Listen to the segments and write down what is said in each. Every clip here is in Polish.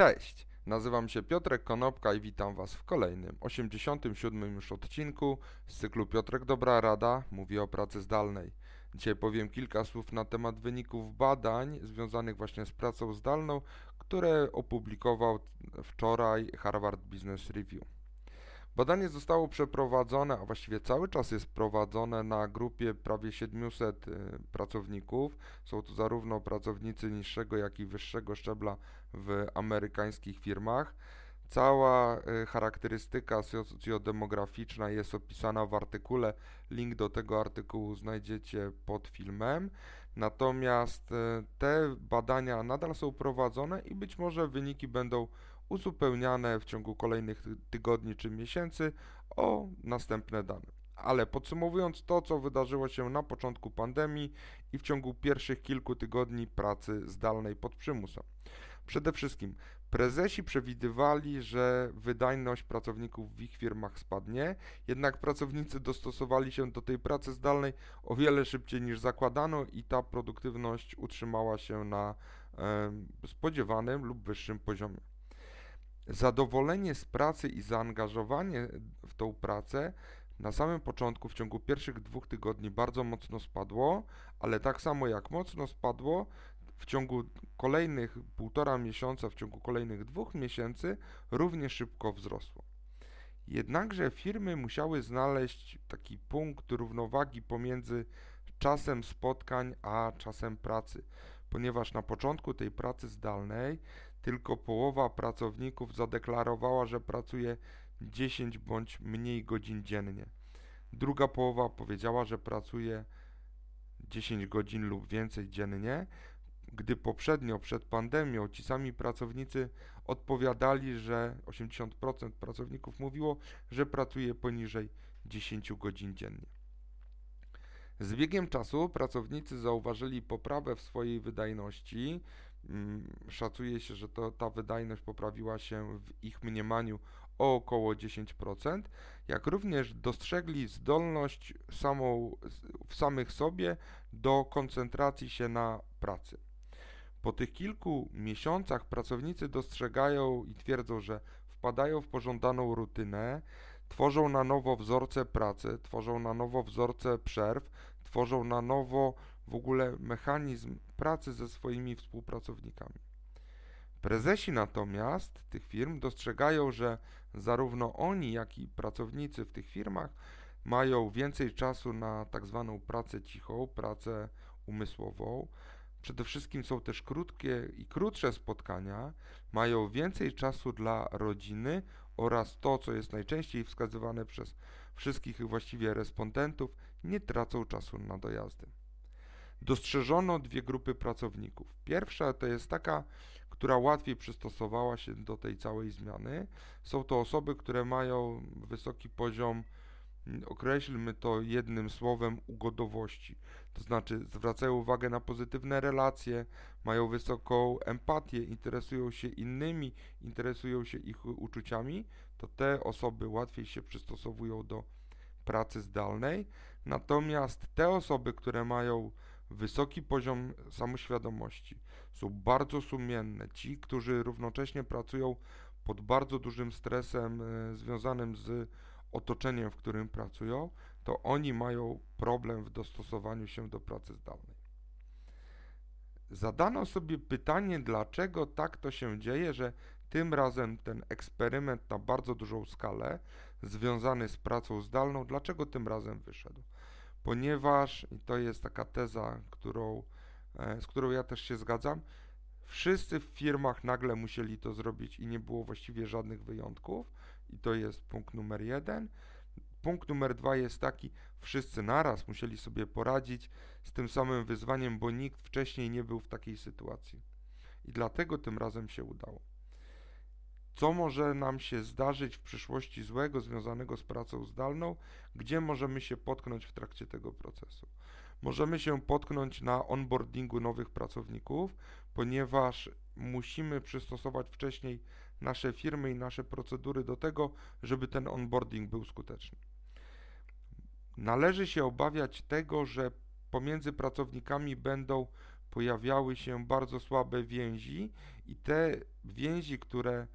Cześć, nazywam się Piotrek Konopka i witam Was w kolejnym, 87 już odcinku z cyklu Piotrek Dobra Rada mówi o pracy zdalnej. Dzisiaj powiem kilka słów na temat wyników badań związanych właśnie z pracą zdalną, które opublikował wczoraj Harvard Business Review. Badanie zostało przeprowadzone, a właściwie cały czas jest prowadzone na grupie prawie 700 y, pracowników. Są to zarówno pracownicy niższego, jak i wyższego szczebla w amerykańskich firmach. Cała y, charakterystyka socjodemograficzna jest opisana w artykule. Link do tego artykułu znajdziecie pod filmem. Natomiast y, te badania nadal są prowadzone i być może wyniki będą uzupełniane w ciągu kolejnych tygodni czy miesięcy o następne dane. Ale podsumowując to, co wydarzyło się na początku pandemii i w ciągu pierwszych kilku tygodni pracy zdalnej pod przymusem. Przede wszystkim prezesi przewidywali, że wydajność pracowników w ich firmach spadnie, jednak pracownicy dostosowali się do tej pracy zdalnej o wiele szybciej niż zakładano i ta produktywność utrzymała się na e, spodziewanym lub wyższym poziomie. Zadowolenie z pracy i zaangażowanie w tą pracę na samym początku, w ciągu pierwszych dwóch tygodni, bardzo mocno spadło, ale tak samo jak mocno spadło, w ciągu kolejnych półtora miesiąca, w ciągu kolejnych dwóch miesięcy równie szybko wzrosło. Jednakże firmy musiały znaleźć taki punkt równowagi pomiędzy czasem spotkań a czasem pracy, ponieważ na początku tej pracy zdalnej tylko połowa pracowników zadeklarowała, że pracuje 10 bądź mniej godzin dziennie. Druga połowa powiedziała, że pracuje 10 godzin lub więcej dziennie, gdy poprzednio, przed pandemią, ci sami pracownicy odpowiadali, że 80% pracowników mówiło, że pracuje poniżej 10 godzin dziennie. Z biegiem czasu pracownicy zauważyli poprawę w swojej wydajności, Mm, szacuje się, że to, ta wydajność poprawiła się w ich mniemaniu o około 10%, jak również dostrzegli zdolność samą, w samych sobie do koncentracji się na pracy. Po tych kilku miesiącach pracownicy dostrzegają i twierdzą, że wpadają w pożądaną rutynę, tworzą na nowo wzorce pracy, tworzą na nowo wzorce przerw, tworzą na nowo w ogóle mechanizm pracy ze swoimi współpracownikami. Prezesi natomiast tych firm dostrzegają, że zarówno oni, jak i pracownicy w tych firmach mają więcej czasu na tak zwaną pracę cichą, pracę umysłową. Przede wszystkim są też krótkie i krótsze spotkania, mają więcej czasu dla rodziny oraz to, co jest najczęściej wskazywane przez wszystkich właściwie respondentów, nie tracą czasu na dojazdy dostrzeżono dwie grupy pracowników. Pierwsza to jest taka, która łatwiej przystosowała się do tej całej zmiany. Są to osoby, które mają wysoki poziom, określmy to jednym słowem, ugodowości. To znaczy zwracają uwagę na pozytywne relacje, mają wysoką empatię, interesują się innymi, interesują się ich uczuciami. To te osoby łatwiej się przystosowują do pracy zdalnej. Natomiast te osoby, które mają wysoki poziom samoświadomości, są bardzo sumienne. Ci, którzy równocześnie pracują pod bardzo dużym stresem e, związanym z otoczeniem, w którym pracują, to oni mają problem w dostosowaniu się do pracy zdalnej. Zadano sobie pytanie, dlaczego tak to się dzieje, że tym razem ten eksperyment na bardzo dużą skalę związany z pracą zdalną, dlaczego tym razem wyszedł? ponieważ, i to jest taka teza, którą, e, z którą ja też się zgadzam, wszyscy w firmach nagle musieli to zrobić i nie było właściwie żadnych wyjątków, i to jest punkt numer jeden. Punkt numer dwa jest taki, wszyscy naraz musieli sobie poradzić z tym samym wyzwaniem, bo nikt wcześniej nie był w takiej sytuacji. I dlatego tym razem się udało. Co może nam się zdarzyć w przyszłości złego związanego z pracą zdalną? Gdzie możemy się potknąć w trakcie tego procesu? Możemy się potknąć na onboardingu nowych pracowników, ponieważ musimy przystosować wcześniej nasze firmy i nasze procedury do tego, żeby ten onboarding był skuteczny. Należy się obawiać tego, że pomiędzy pracownikami będą pojawiały się bardzo słabe więzi i te więzi, które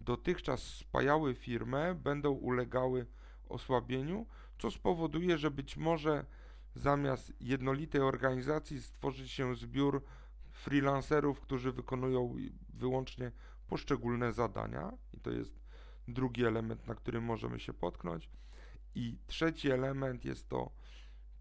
dotychczas spajały firmę, będą ulegały osłabieniu, co spowoduje, że być może zamiast jednolitej organizacji stworzy się zbiór freelancerów, którzy wykonują wyłącznie poszczególne zadania i to jest drugi element, na którym możemy się potknąć. I trzeci element jest to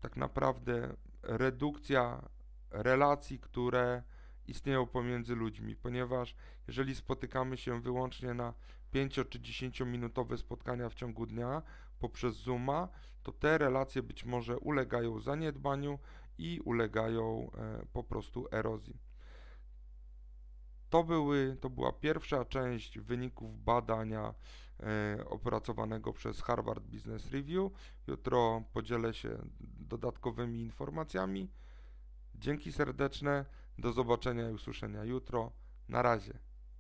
tak naprawdę redukcja relacji, które istnieją pomiędzy ludźmi, ponieważ jeżeli spotykamy się wyłącznie na 5 czy 10 minutowe spotkania w ciągu dnia poprzez Zooma, to te relacje być może ulegają zaniedbaniu i ulegają e, po prostu erozji. To, były, to była pierwsza część wyników badania e, opracowanego przez Harvard Business Review. Jutro podzielę się dodatkowymi informacjami. Dzięki serdeczne, do zobaczenia i usłyszenia jutro. Na razie.